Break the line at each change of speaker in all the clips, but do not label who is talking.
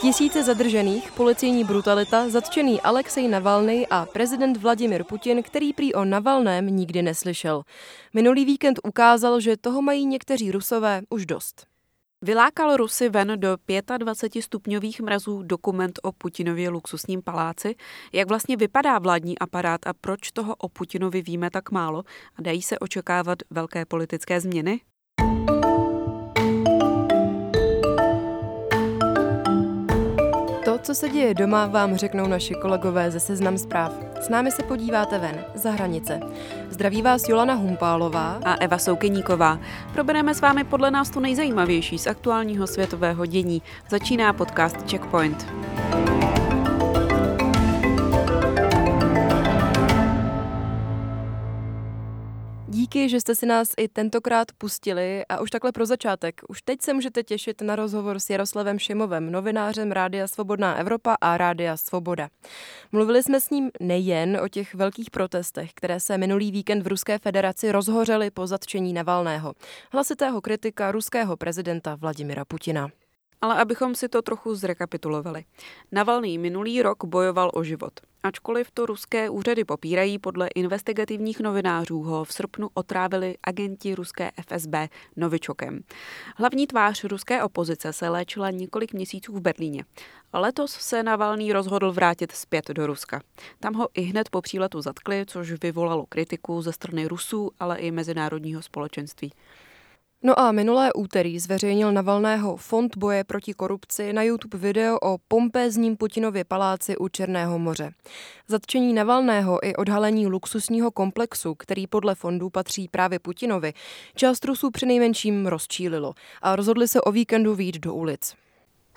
Tisíce zadržených, policejní brutalita, zatčený Alexej Navalny a prezident Vladimir Putin, který prý o Navalném nikdy neslyšel. Minulý víkend ukázal, že toho mají někteří rusové už dost.
Vylákal Rusy ven do 25 stupňových mrazů dokument o Putinově luxusním paláci. Jak vlastně vypadá vládní aparát a proč toho o Putinovi víme tak málo? A dají se očekávat velké politické změny?
Co se děje doma, vám řeknou naši kolegové ze Seznam zpráv. S námi se podíváte ven, za hranice. Zdraví vás Jolana Humpálová
a Eva Soukeníková. Probereme s vámi podle nás to nejzajímavější z aktuálního světového dění. Začíná podcast Checkpoint.
Díky, že jste si nás i tentokrát pustili a už takhle pro začátek. Už teď se můžete těšit na rozhovor s Jaroslavem Šimovem, novinářem Rádia Svobodná Evropa a Rádia Svoboda. Mluvili jsme s ním nejen o těch velkých protestech, které se minulý víkend v Ruské federaci rozhořely po zatčení Navalného, hlasitého kritika ruského prezidenta Vladimira Putina.
Ale abychom si to trochu zrekapitulovali. Navalný minulý rok bojoval o život. Ačkoliv to ruské úřady popírají, podle investigativních novinářů ho v srpnu otrávili agenti ruské FSB Novičokem. Hlavní tvář ruské opozice se léčila několik měsíců v Berlíně. Letos se Navalný rozhodl vrátit zpět do Ruska. Tam ho i hned po příletu zatkli, což vyvolalo kritiku ze strany Rusů, ale i mezinárodního společenství.
No a minulé úterý zveřejnil Navalného Fond boje proti korupci na YouTube video o pompézním Putinově paláci u Černého moře. Zatčení Navalného i odhalení luxusního komplexu, který podle fondu patří právě Putinovi, část Rusů přinejmenším rozčílilo a rozhodli se o víkendu výjít do ulic.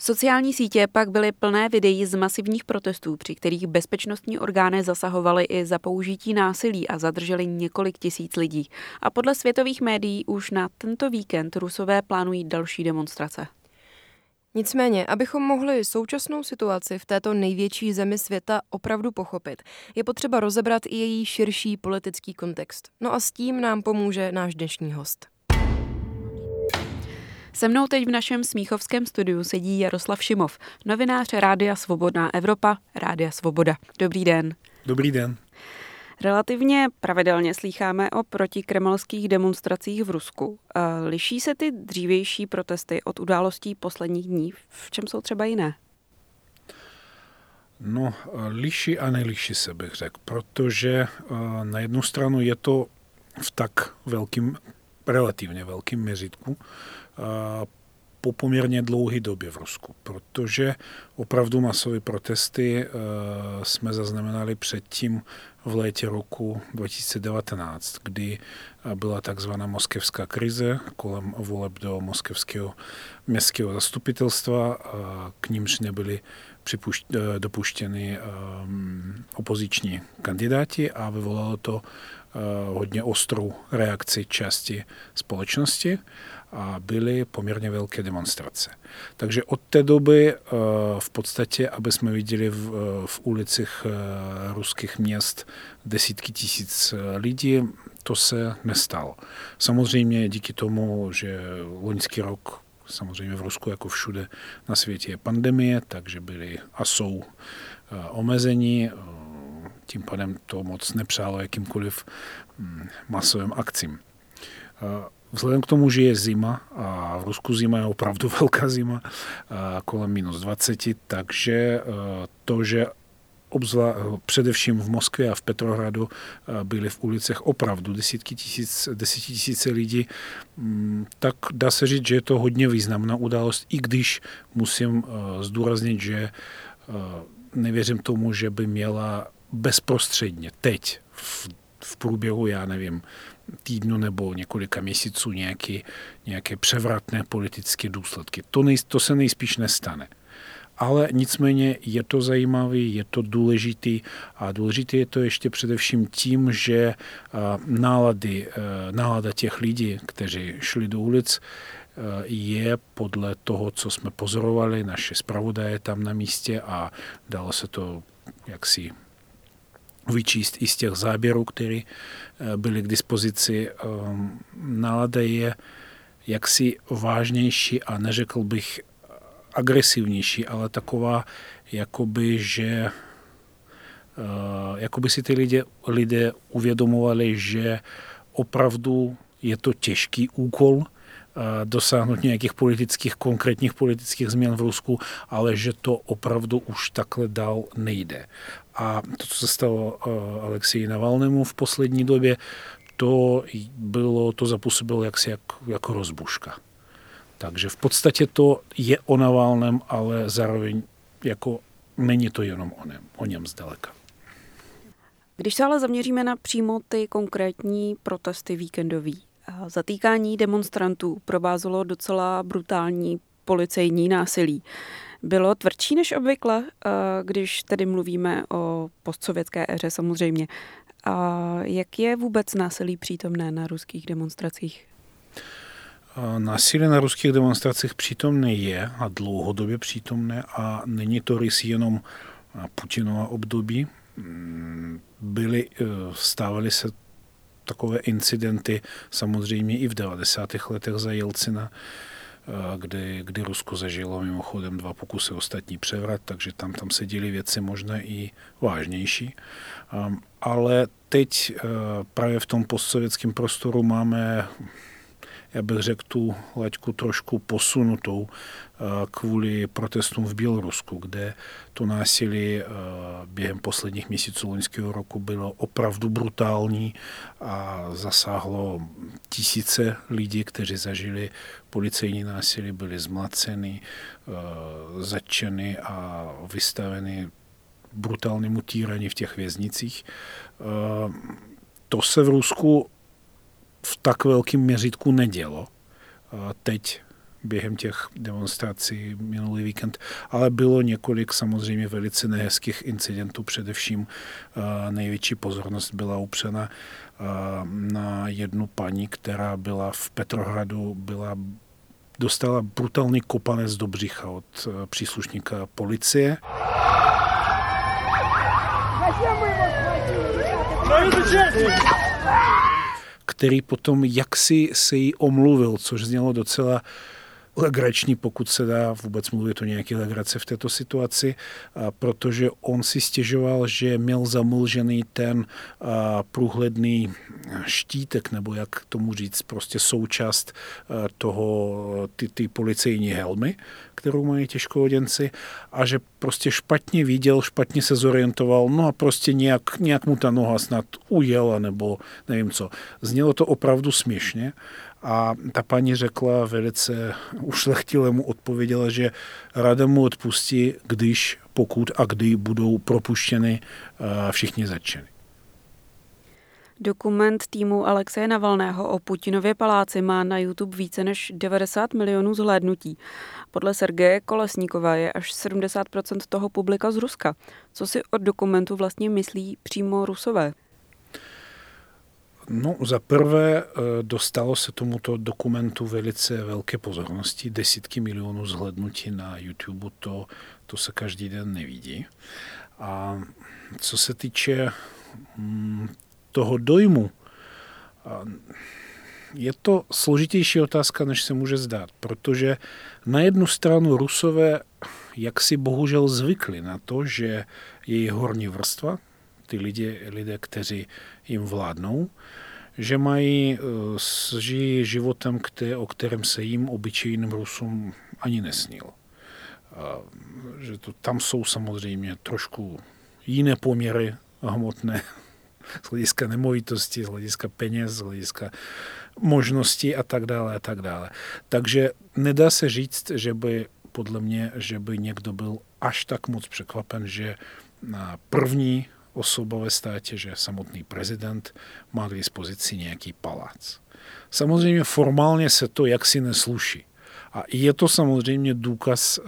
Sociální sítě pak byly plné videí z masivních protestů, při kterých bezpečnostní orgány zasahovaly i za použití násilí a zadrželi několik tisíc lidí. A podle světových médií už na tento víkend Rusové plánují další demonstrace.
Nicméně, abychom mohli současnou situaci v této největší zemi světa opravdu pochopit, je potřeba rozebrat i její širší politický kontext. No a s tím nám pomůže náš dnešní host.
Se mnou teď v našem smíchovském studiu sedí Jaroslav Šimov, novinář Rádia Svobodná Evropa, Rádia Svoboda. Dobrý den.
Dobrý den.
Relativně pravidelně slýcháme o protikremelských demonstracích v Rusku. Liší se ty dřívější protesty od událostí posledních dní? V čem jsou třeba jiné?
No, liší a neliší se, bych řekl, protože na jednu stranu je to v tak velkým, relativně velkým měřítku, po poměrně dlouhé době v Rusku, protože opravdu masové protesty jsme zaznamenali předtím v létě roku 2019, kdy byla takzvaná moskevská krize kolem voleb do moskevského městského zastupitelstva, k nímž nebyli dopuštěni opoziční kandidáti a vyvolalo to hodně ostrou reakci části společnosti a byly poměrně velké demonstrace. Takže od té doby v podstatě, aby jsme viděli v, v ulicích ruských měst desítky tisíc lidí, to se nestalo. Samozřejmě díky tomu, že loňský rok samozřejmě v Rusku jako všude na světě je pandemie, takže byly a jsou omezení, tím pádem to moc nepřálo jakýmkoliv hm, masovým akcím. Vzhledem k tomu, že je zima a v Rusku zima je opravdu velká zima, kolem minus 20, takže to, že obzvla, především v Moskvě a v Petrohradu byly v ulicích opravdu desítky tisíc, desetitisíce lidí, mm, tak dá se říct, že je to hodně významná událost, i když musím zdůraznit, že nevěřím tomu, že by měla bezprostředně teď v, v průběhu, já nevím, týdnu nebo několika měsíců nějaké, nějaké převratné politické důsledky. To, nej, to se nejspíš nestane. ale nicméně je to zajímavý, je to důležitý a důležité je to ještě především tím, že nálady, nálada těch lidí, kteří šli do ulic, je podle toho, co jsme pozorovali, naše zpravodaje tam na místě a dalo se to jaksi vyčíst i z těch záběrů, které byly k dispozici. Nálada je jaksi vážnější a neřekl bych agresivnější, ale taková, jakoby, že jakoby si ty lidé, lidé uvědomovali, že opravdu je to těžký úkol dosáhnout nějakých politických, konkrétních politických změn v Rusku, ale že to opravdu už takhle dál nejde. A to, co se stalo Alexeji Navalnému v poslední době, to bylo, to zapůsobilo jaksi jak, jako rozbuška. Takže v podstatě to je o Navalném, ale zároveň jako není to jenom o něm, o něm zdaleka.
Když se ale zaměříme na přímo ty konkrétní protesty víkendový, zatýkání demonstrantů provázelo docela brutální policejní násilí. Bylo tvrdší než obvykle, když tedy mluvíme o postsovětské éře samozřejmě. A jak je vůbec násilí přítomné na ruských demonstracích?
Násilí na ruských demonstracích přítomné je a dlouhodobě přítomné a není to rys jenom Putinova období. Mm, byly, e, stávaly se takové incidenty samozřejmě i v 90. letech za Jelcina, e, kdy, kdy Rusko zažilo mimochodem dva pokusy ostatní převrat, takže tam, tam se děly věci možná i vážnější. Ale teď e, právě v tom postsovětském prostoru máme já bych řekl, tu laťku trošku posunutou kvůli protestům v Bělorusku, kde to násilí během posledních měsíců loňského roku bylo opravdu brutální a zasáhlo tisíce lidí, kteří zažili policejní násilí, byli zmlaceni, začeny a vystaveny brutálnímu týraní v těch věznicích. To se v Rusku v tak velkém měřítku nedělo. Teď během těch demonstrací minulý víkend, ale bylo několik samozřejmě velice nehezkých incidentů, především největší pozornost byla upřena na jednu paní, která byla v Petrohradu, byla dostala brutální kopanec do břicha od příslušníka policie. Který potom jaksi se jí omluvil, což znělo docela legrační, pokud se dá vůbec mluvit o nějaké legrace v této situaci, protože on si stěžoval, že měl zamlžený ten průhledný štítek, nebo jak tomu říct, prostě součást toho, ty, ty policejní helmy, kterou mají těžkohoděnci a že prostě špatně viděl, špatně se zorientoval, no a prostě nějak, nějak mu ta noha snad ujela, nebo nevím co. Znělo to opravdu směšně a ta paní řekla velice ušlechtile mu odpověděla, že rada mu odpustí, když, pokud a kdy budou propuštěny všichni začeny.
Dokument týmu Alexeje Navalného o Putinově paláci má na YouTube více než 90 milionů zhlédnutí. Podle Sergeje Kolesníkova je až 70% toho publika z Ruska. Co si od dokumentu vlastně myslí přímo Rusové?
No, za prvé eh, dostalo se tomuto dokumentu velice velké pozornosti, desítky milionů zhlednutí na YouTube, to, to se každý den nevidí. A co se týče mm, toho dojmu, je to složitější otázka, než se může zdát, protože na jednu stranu Rusové jaksi bohužel zvykli na to, že jejich horní vrstva, ty lidé, lidé, kteří jim vládnou, že mají, eh, žijí životem, které, o kterém se jim obyčejným Rusům ani nesnil. A že to, tam jsou samozřejmě trošku jiné poměry hmotné z hlediska nemovitosti, z hlediska peněz, z hlediska možností a tak dále a tak dále. Takže nedá se říct, že by podle mě, že by někdo byl až tak moc překvapen, že první osoba ve státě, že samotný prezident má k dispozici nějaký palác. Samozřejmě formálně se to jaksi nesluší, A je to samozřejmě důkaz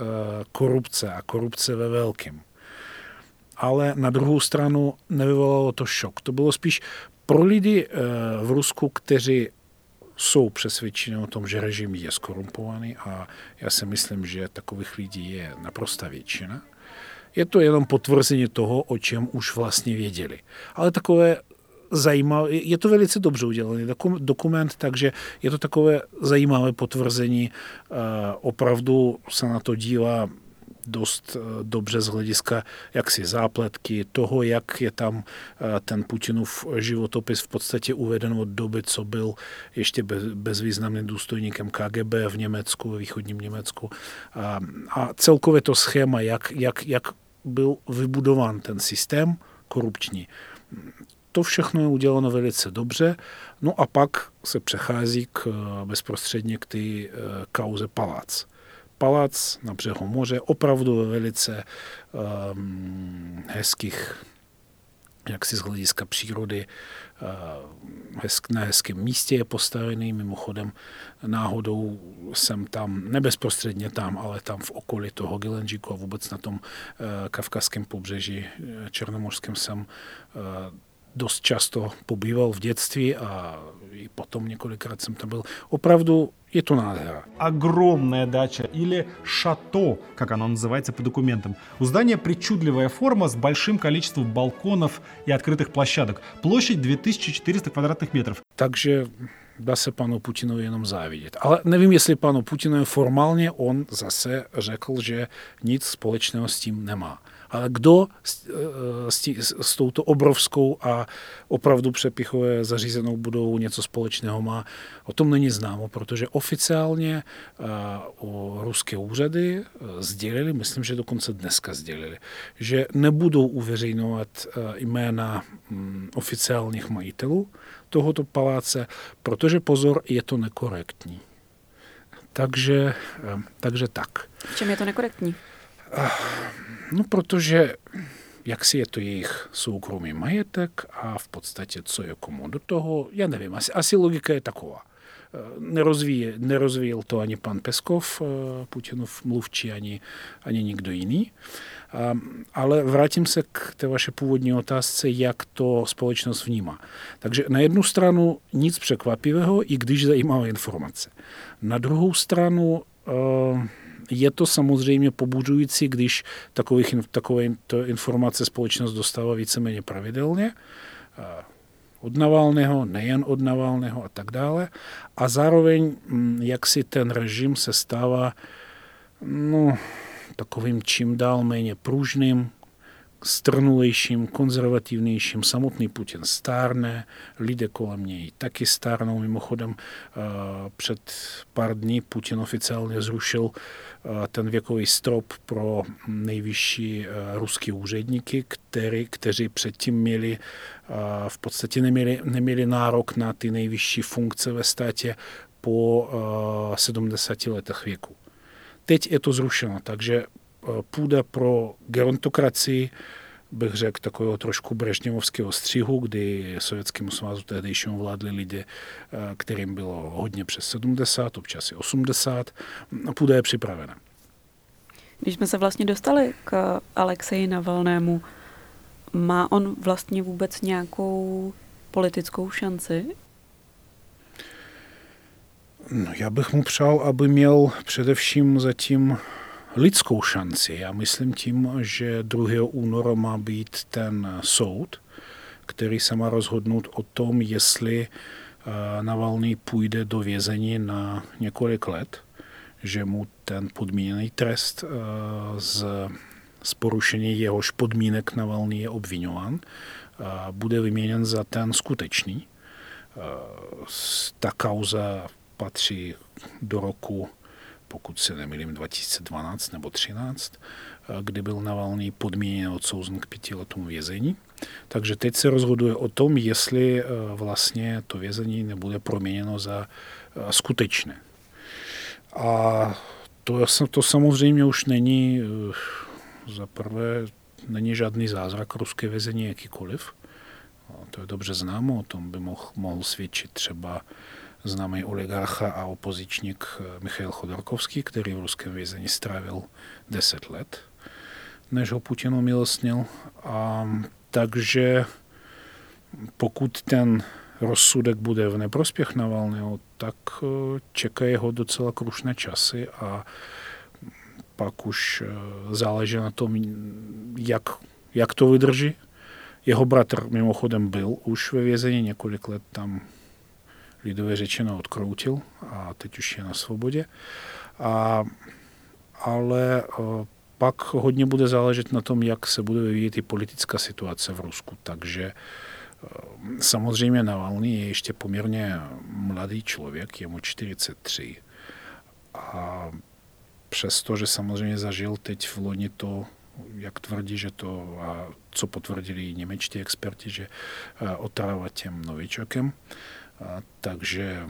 korupce a korupce ve velkém. Ale na druhou stranu nevyvolalo to šok. To bylo spíš pro lidi v Rusku, kteří jsou přesvědčeni o tom, že režim je skorumpovaný a já si myslím, že takových lidí je naprosta většina. Je to jenom potvrzení toho, o čem už vlastně věděli. Ale takové zajímavé, je to velice dobře udělaný dokument, takže je to takové zajímavé potvrzení. Opravdu se na to dívá dost eh, dobře z hlediska jaksi zápletky, toho, jak je tam eh, ten Putinův životopis v podstatě uveden od doby, co byl ještě bezvýznamným důstojníkem KGB v Německu, v východním Německu. A, a celkově to schéma, jak, jak, jak byl vybudován ten systém korupční, to všechno je uděláno velice dobře. No a pak se přechází k, eh, bezprostředně k té kauze Palác palác na břehu moře, opravdu ve velice um, hezkých, jak si z hlediska přírody, uh, hezk, na hezkém místě je postavený. Mimochodem náhodou jsem tam, nebezprostředně tam, ale tam v okolí toho Gelenžíku a vůbec na tom uh, kavkazském pobřeží uh, černomorském jsem dost často pobýval v dětství a i potom několikrát jsem tam byl. Opravdu и Тунадера.
Огромная дача или шато, как оно называется по документам. У здания причудливая форма с большим количеством балконов и открытых площадок. Площадь 2400 квадратных метров.
Также да се пану Путіну і нам завідять. Але не вим если пану Путіну формально он за це рекав, що ніц сполечного з тим нема. Kdo s, eh, s, tí, s touto obrovskou a opravdu přepichové zařízenou budou něco společného má, o tom není známo, protože oficiálně eh, o ruské úřady eh, sdělili, myslím, že dokonce dneska sdělili, že nebudou uveřejňovat jména mm, oficiálních majitelů tohoto paláce, protože pozor, je to nekorektní. Takže, takže tak.
V čem je to nekorektní?
No, protože jak si je to jejich soukromý majetek a v podstatě co je komu do toho, já nevím, asi, asi logika je taková. Nerozvíje, nerozvíjel to ani pan Peskov, Putinov mluvčí, ani, ani nikdo jiný. Ale vrátím se k té vaše původní otázce, jak to společnost vnímá. Takže na jednu stranu nic překvapivého, i když zajímavé informace. Na druhou stranu je to samozřejmě pobudující, když takových, takové informace společnost dostává víceméně pravidelně od Navalného, nejen od Navalného a tak dále. A zároveň, mm, jak si ten režim se stává no, takovým čím dál méně pružným, strnulejším, konzervativnějším. Samotný Putin stárne, lidé kolem něj taky stárnou. Mimochodem před pár dní Putin oficiálně zrušil ten věkový strop pro nejvyšší ruské úředníky, který, kteří předtím měli, v podstatě neměli, neměli nárok na ty nejvyšší funkce ve státě po 70 letech věku. Teď je to zrušeno, takže půda pro gerontokracii, bych řekl, takového trošku brežněvovského střihu, kdy sovětskému svazu tehdejšímu vládli lidi, kterým bylo hodně přes 70, občas i 80. Půda je připravena.
Když jsme se vlastně dostali k Alexeji Navalnému, má on vlastně vůbec nějakou politickou šanci?
No, já bych mu přál, aby měl především zatím lidskou šanci. Já myslím tím, že 2. února má být ten soud, který se má rozhodnout o tom, jestli eh, Navalný půjde do vězení na několik let, že mu ten podmíněný trest eh, z, z porušení jehož podmínek Navalný je obvinován, eh, bude vyměněn za ten skutečný. Ta kauza patří do roku pokud se nemýlím, 2012 nebo 2013, kdy byl Navalný podmíněn odsouzen k pěti letům vězení. Takže teď se rozhoduje o tom, jestli eh, vlastně to vězení nebude proměněno za eh, skutečné. A to, to samozřejmě už není, eh, za prvé, není žádný zázrak ruské vězení jakýkoliv. To je dobře známo, o tom by mohl, mohl svědčit třeba známý oligarcha a opozičník Michail Chodorkovský, který v ruském vězení strávil 10 let, než ho Putin umilostnil. A takže pokud ten rozsudek bude v neprospěch Navalného, tak čekají ho docela krušné časy a pak už záleží na tom, jak, jak to vydrží. Jeho bratr mimochodem byl už ve vězení několik let tam lidově řečeno odkroutil a teď už je na svobodě. A, ale pak hodně bude záležet na tom, jak se bude vyvíjet i politická situace v Rusku. Takže samozřejmě Navalny je ještě poměrně mladý člověk, je mu 43. A přesto, že samozřejmě zažil teď v loni to, jak tvrdí, že to, a co potvrdili i němečtí experti, že otráva těm novičokem, takže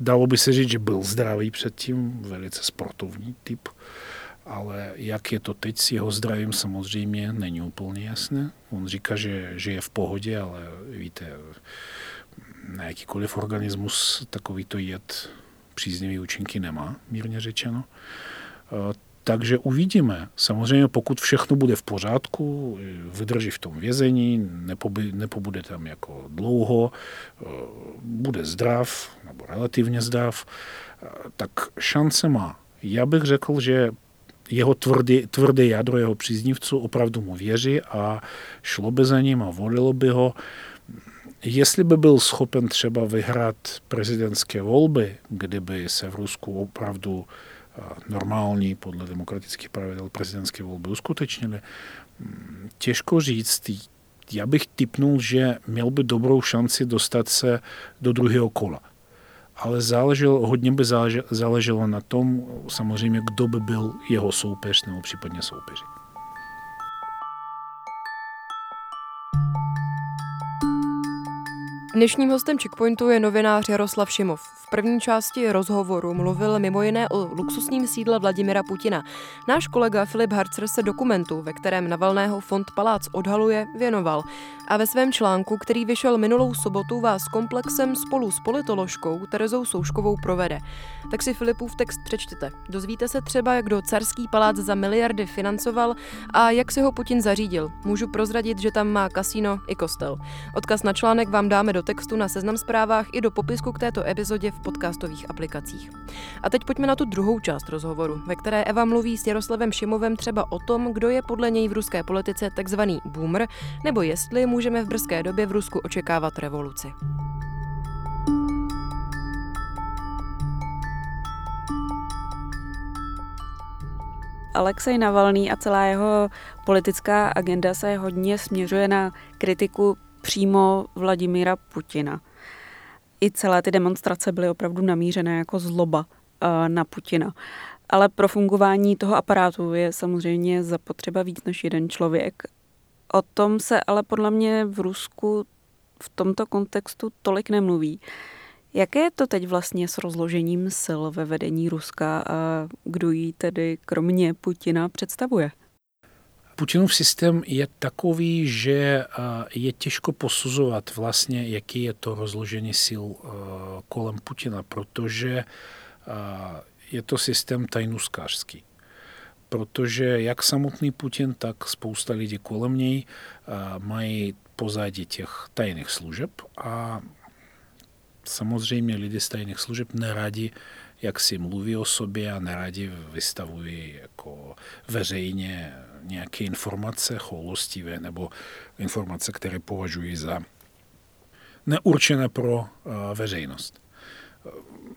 dalo by se říct, že byl zdravý předtím, velice sportovní typ, ale jak je to teď s jeho zdravím, samozřejmě není úplně jasné. On říká, že, že je v pohodě, ale víte, na jakýkoliv organismus takovýto jed příznivý účinky nemá, mírně řečeno. Takže uvidíme. Samozřejmě, pokud všechno bude v pořádku, vydrží v tom vězení, nepobude tam jako dlouho, bude zdrav, nebo relativně zdrav, tak šance má. Já bych řekl, že jeho tvrdý, tvrdé jádro jeho příznivců opravdu mu věří a šlo by za ním a volilo by ho. Jestli by byl schopen třeba vyhrát prezidentské volby, kdyby se v Rusku opravdu normální podle demokratických pravidel prezidentské volby uskutečnili. Mm, těžko říct, já bych typnul, že měl by dobrou šanci dostat se do druhého kola. Ale záleželo, hodně by záleželo na tom, samozřejmě, kdo by byl jeho soupeř nebo případně soupeři.
Dnešním hostem Checkpointu je novinář Jaroslav Šimov. V první části rozhovoru mluvil mimo jiné o luxusním sídle Vladimira Putina. Náš kolega Filip Harcer se dokumentu, ve kterém Navalného fond Palác odhaluje, věnoval. A ve svém článku, který vyšel minulou sobotu, vás komplexem spolu s politoložkou Terezou Souškovou provede. Tak si Filipův text přečtěte. Dozvíte se třeba, jak do carský palác za miliardy financoval a jak si ho Putin zařídil. Můžu prozradit, že tam má kasíno i kostel. Odkaz na článek vám dáme do textu na seznam zprávách i do popisku k této epizodě v podcastových aplikacích. A teď pojďme na tu druhou část rozhovoru, ve které Eva mluví s Jaroslavem Šimovem třeba o tom, kdo je podle něj v ruské politice takzvaný boomer, nebo jestli můžeme v brzké době v Rusku očekávat revoluci.
Alexej Navalný a celá jeho politická agenda se hodně směřuje na kritiku přímo Vladimíra Putina. I celé ty demonstrace byly opravdu namířené jako zloba eh, na Putina. Ale pro fungování toho aparátu je samozřejmě zapotřeba víc než jeden člověk. O tom se ale podle mě v Rusku v tomto kontextu tolik nemluví. Jaké je to teď vlastně s rozložením sil ve vedení Ruska a kdo ji tedy kromě Putina představuje?
Putinův systém je takový, že je těžko posuzovat vlastně, jaký je to rozložení sil kolem Putina, protože je to systém tajnuskářský. Protože jak samotný Putin, tak spousta lidí kolem něj mají pozadí těch tajných služeb a samozřejmě lidi z tajných služeb neradi jak si mluví o sobě a neradi vystavují jako veřejně nějaké informace choulostivé nebo informace, které považují za neurčené pro veřejnost.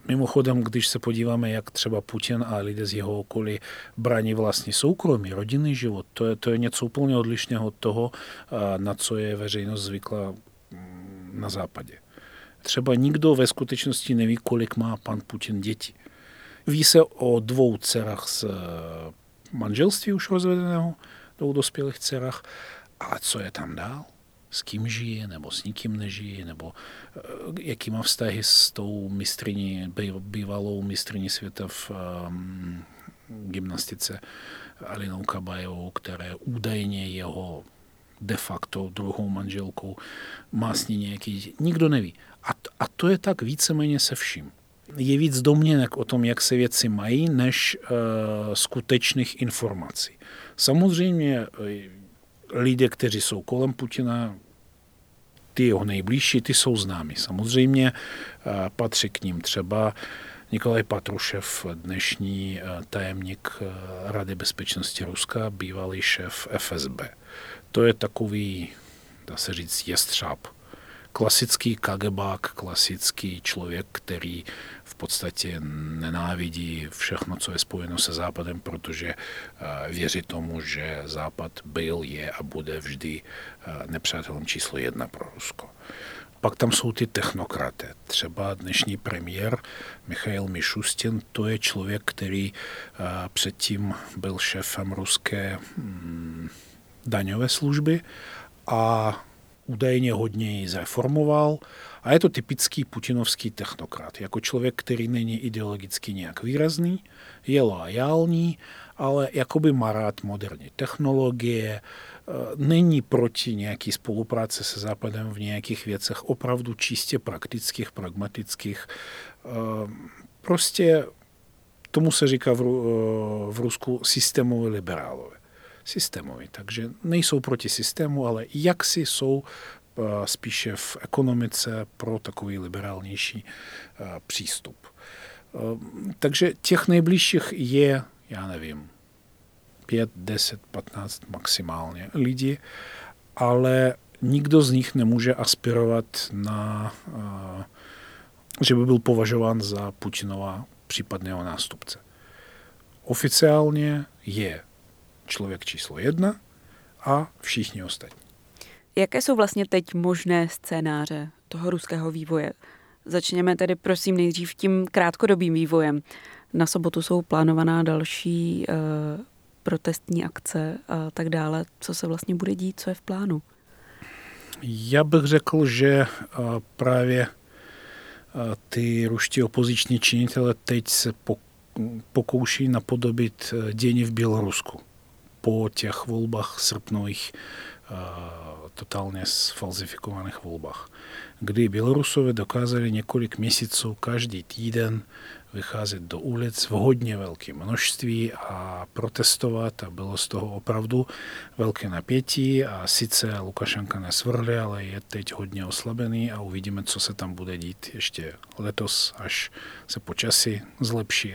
Mimochodem, když se podíváme, jak třeba Putin a lidé z jeho okolí brání vlastní soukromí, rodinný život, to je, to je něco úplně odlišného od toho, na co je veřejnost zvykla mm, na západě. Třeba nikdo ve skutečnosti neví, kolik má pan Putin dětí. Ví se o dvou dcerách z eh, manželství už rozvedeného, dvou dospělých dcerách, ale co je tam dál? S kým žije, nebo s nikým nežije, nebo eh, jaký má vztahy s tou mistriní, bývalou mistriní světa v um, gymnastice Alinou Kabajovou, které údajně jeho de facto druhou manželkou, má s ní nějaký, nikdo neví. A, a to je tak víceméně se vším. Je víc domněnek o tom, jak se věci mají, než uh, skutečných informací. Samozřejmě lidé, kteří jsou kolem Putina, ty jeho nejbližší, ty jsou známi. Samozřejmě patří k ním třeba Nikolaj Patrušev, dnešní tajemník Rady bezpečnosti Ruska, bývalý šéf FSB. To je takový, dá se říct, jestřáb klasický kagebák, klasický člověk, který v podstatě nenávidí všechno, co je spojeno se Západem, protože eh, věří tomu, že Západ byl, je a bude vždy eh, nepřátelem číslo jedna pro Rusko. Pak tam jsou ty technokraty. Třeba dnešní premiér Michail Mišustin, to je člověk, který eh, předtím byl šéfem ruské hm, daňové služby a údajně hodně ji zreformoval a je to typický putinovský technokrat. Jako člověk, který není ideologicky nějak výrazný, je loajální, ale jakoby má rád moderní technologie, eh, není proti nějaký spolupráce se Západem v nějakých věcech opravdu čistě praktických, pragmatických. Eh, prostě tomu se říká v, eh, v Rusku systémové liberálové systémový. Takže nejsou proti systému, ale jak si jsou eh, spíše v ekonomice pro takový liberálnější eh, přístup. Eh, takže těch nejbližších je, já nevím, 5, 10, 15 maximálně lidí, ale nikdo z nich nemůže aspirovat na, že by byl považován za Putinova případného nástupce. Oficiálně je člověk číslo jedna a všichni ostatní.
Jaké jsou vlastně teď možné scénáře toho ruského vývoje? Začněme tedy prosím nejdřív tím krátkodobým vývojem. Na sobotu jsou plánovaná další uh, protestní akce a tak dále. Co se vlastně bude dít, co je v plánu?
Já bych řekl, že uh, právě uh, ty ruští opoziční činitele teď se pokouší napodobit dění v Bělorusku po těch volbách srpnových eh, totálně sfalzifikovaných volbách, kdy Bělorusové dokázali několik měsíců každý týden vycházet do ulic v hodně velkém množství a protestovat a bylo z toho opravdu velké napětí a sice Lukašenka nesvrhli, ale je teď hodně oslabený a uvidíme, co se tam bude dít ještě letos, až se počasí zlepší.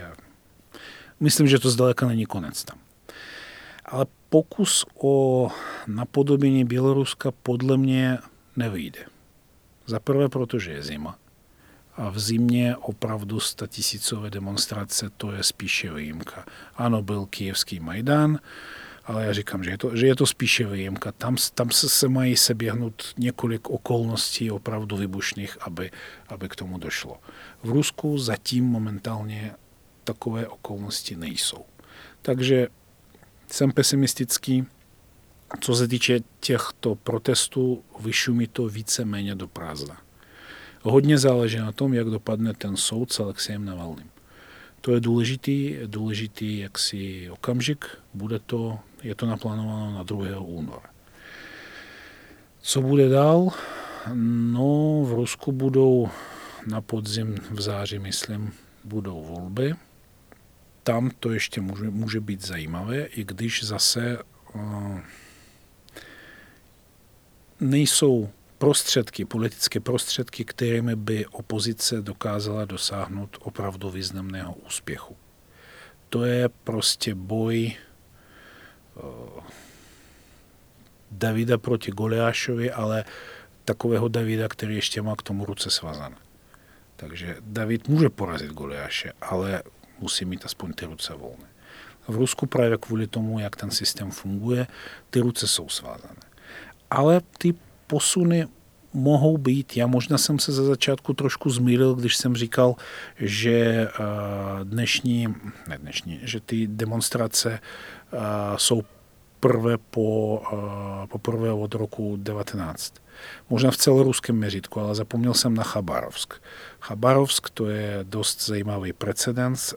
Myslím, že to zdaleka není konec tam. Ale pokus o napodobení Běloruska podle mě nevyjde. Za prvé, protože je zima. A v zimě opravdu statisícové demonstrace, to je spíše výjimka. Ano, byl kijevský Majdan, ale já říkám, že je to, že je to spíše výjimka. Tam, tam se, se mají seběhnout několik okolností opravdu vybušných, aby, aby k tomu došlo. V Rusku zatím momentálně takové okolnosti nejsou. Takže jsem pesimistický. Co se týče těchto protestů, vyšumí to více-méně do prázdna. Hodně záleží na tom, jak dopadne ten soud s Alexejem Navalným. To je důležitý, důležitý jaksi okamžik. Bude to, je to naplánováno na 2. února. Co bude dál? No, v Rusku budou na podzim v září, myslím, budou volby tam to ještě může, může být zajímavé, i když zase uh, nejsou prostředky, politické prostředky, kterými by opozice dokázala dosáhnout opravdu významného úspěchu. To je prostě boj uh, Davida proti Goliášovi, ale takového Davida, který ještě má k tomu ruce svazané. Takže David může porazit Goliáše, ale musí mít aspoň ty ruce volné. V Rusku právě kvůli tomu, jak ten systém funguje, ty ruce jsou svázané. Ale ty posuny mohou být. Já možná jsem se za začátku trošku zmýlil, když jsem říkal, že eh, dnešní, ne dnešní, že ty demonstrace eh, jsou poprvé, po, poprvé od roku 19. Možná v celoruském měřítku, ale zapomněl jsem na Chabarovsk. Chabarovsk to je dost zajímavý precedens,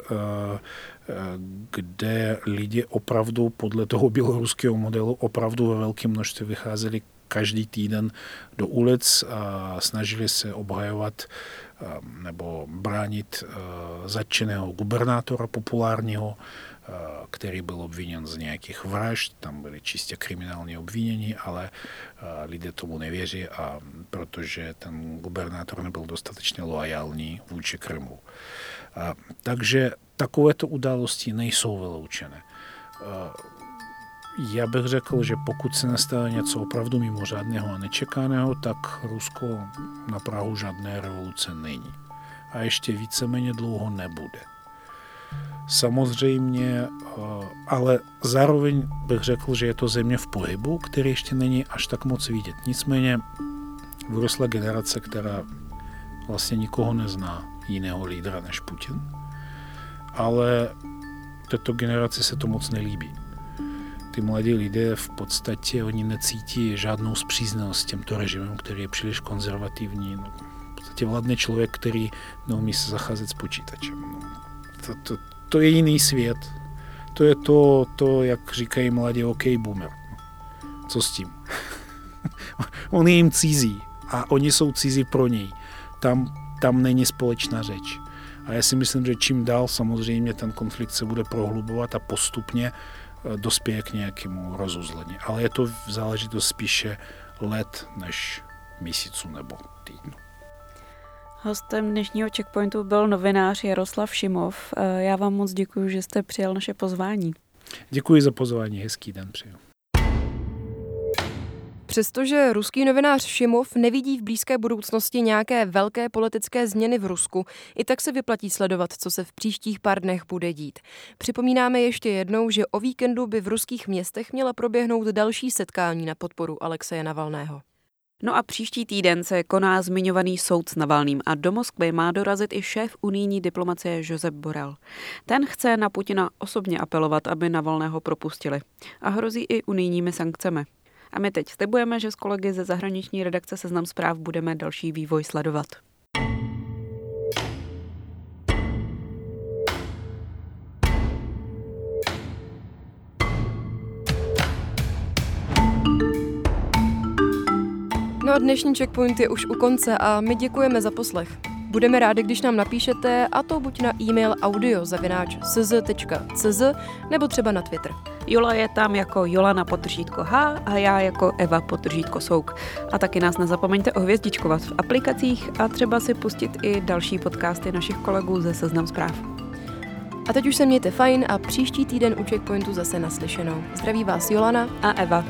kde lidi opravdu podle toho běloruského modelu opravdu ve velkém množství vycházeli každý týden do ulic a snažili se obhajovat nebo bránit zatčeného gubernátora populárního, který byl obviněn z nějakých vražd, tam byly čistě kriminální obvinění, ale lidé tomu nevěří, a protože ten gubernátor nebyl dostatečně loajální vůči Krymu. Takže takovéto události nejsou vyloučené. Já bych řekl, že pokud se nestane něco opravdu mimořádného a nečekaného, tak Rusko na Prahu žádné revoluce není. A ještě víceméně dlouho nebude. Samozřejmě, ale zároveň bych řekl, že je to země v pohybu, který ještě není až tak moc vidět. Nicméně vyrostla generace, která vlastně nikoho nezná jiného lídra než Putin. Ale této generaci se to moc nelíbí ty mladí lidé v podstatě oni necítí žádnou zpříznost s tímto režimem, který je příliš konzervativní. No, v podstatě vládne člověk, který neumí se zacházet s počítačem. No, to, to, to je jiný svět. To je to, to jak říkají mladí, OK, boomer. Co s tím? On je jim cizí a oni jsou cizí pro něj. Tam, tam není společná řeč. A já si myslím, že čím dál samozřejmě ten konflikt se bude prohlubovat a postupně dospěje k nějakému rozuzlení. Ale je to záležitost spíše let než měsíců nebo týdnu.
Hostem dnešního checkpointu byl novinář Jaroslav Šimov. Já vám moc děkuji, že jste přijal naše pozvání.
Děkuji za pozvání, hezký den přeju.
Přestože ruský novinář Šimov nevidí v blízké budoucnosti nějaké velké politické změny v Rusku, i tak se vyplatí sledovat, co se v příštích pár dnech bude dít. Připomínáme ještě jednou, že o víkendu by v ruských městech měla proběhnout další setkání na podporu Alexeje Navalného.
No a příští týden se koná zmiňovaný soud s Navalným a do Moskvy má dorazit i šéf unijní diplomacie Josep Borel. Ten chce na Putina osobně apelovat, aby Navalného propustili a hrozí i unijními sankcemi. A my teď slibujeme, že s kolegy ze zahraniční redakce Seznam zpráv budeme další vývoj sledovat.
A dnešní checkpoint je už u konce a my děkujeme za poslech. Budeme rádi, když nám napíšete, a to buď na e-mail audio.cz.cz nebo třeba na Twitter.
Jola je tam jako Jolana potržítko H a já jako Eva potržítko Souk. A taky nás nezapomeňte ohvězdičkovat v aplikacích a třeba si pustit i další podcasty našich kolegů ze Seznam zpráv.
A teď už se mějte fajn a příští týden u Checkpointu zase naslyšenou. Zdraví vás Jolana
a Eva.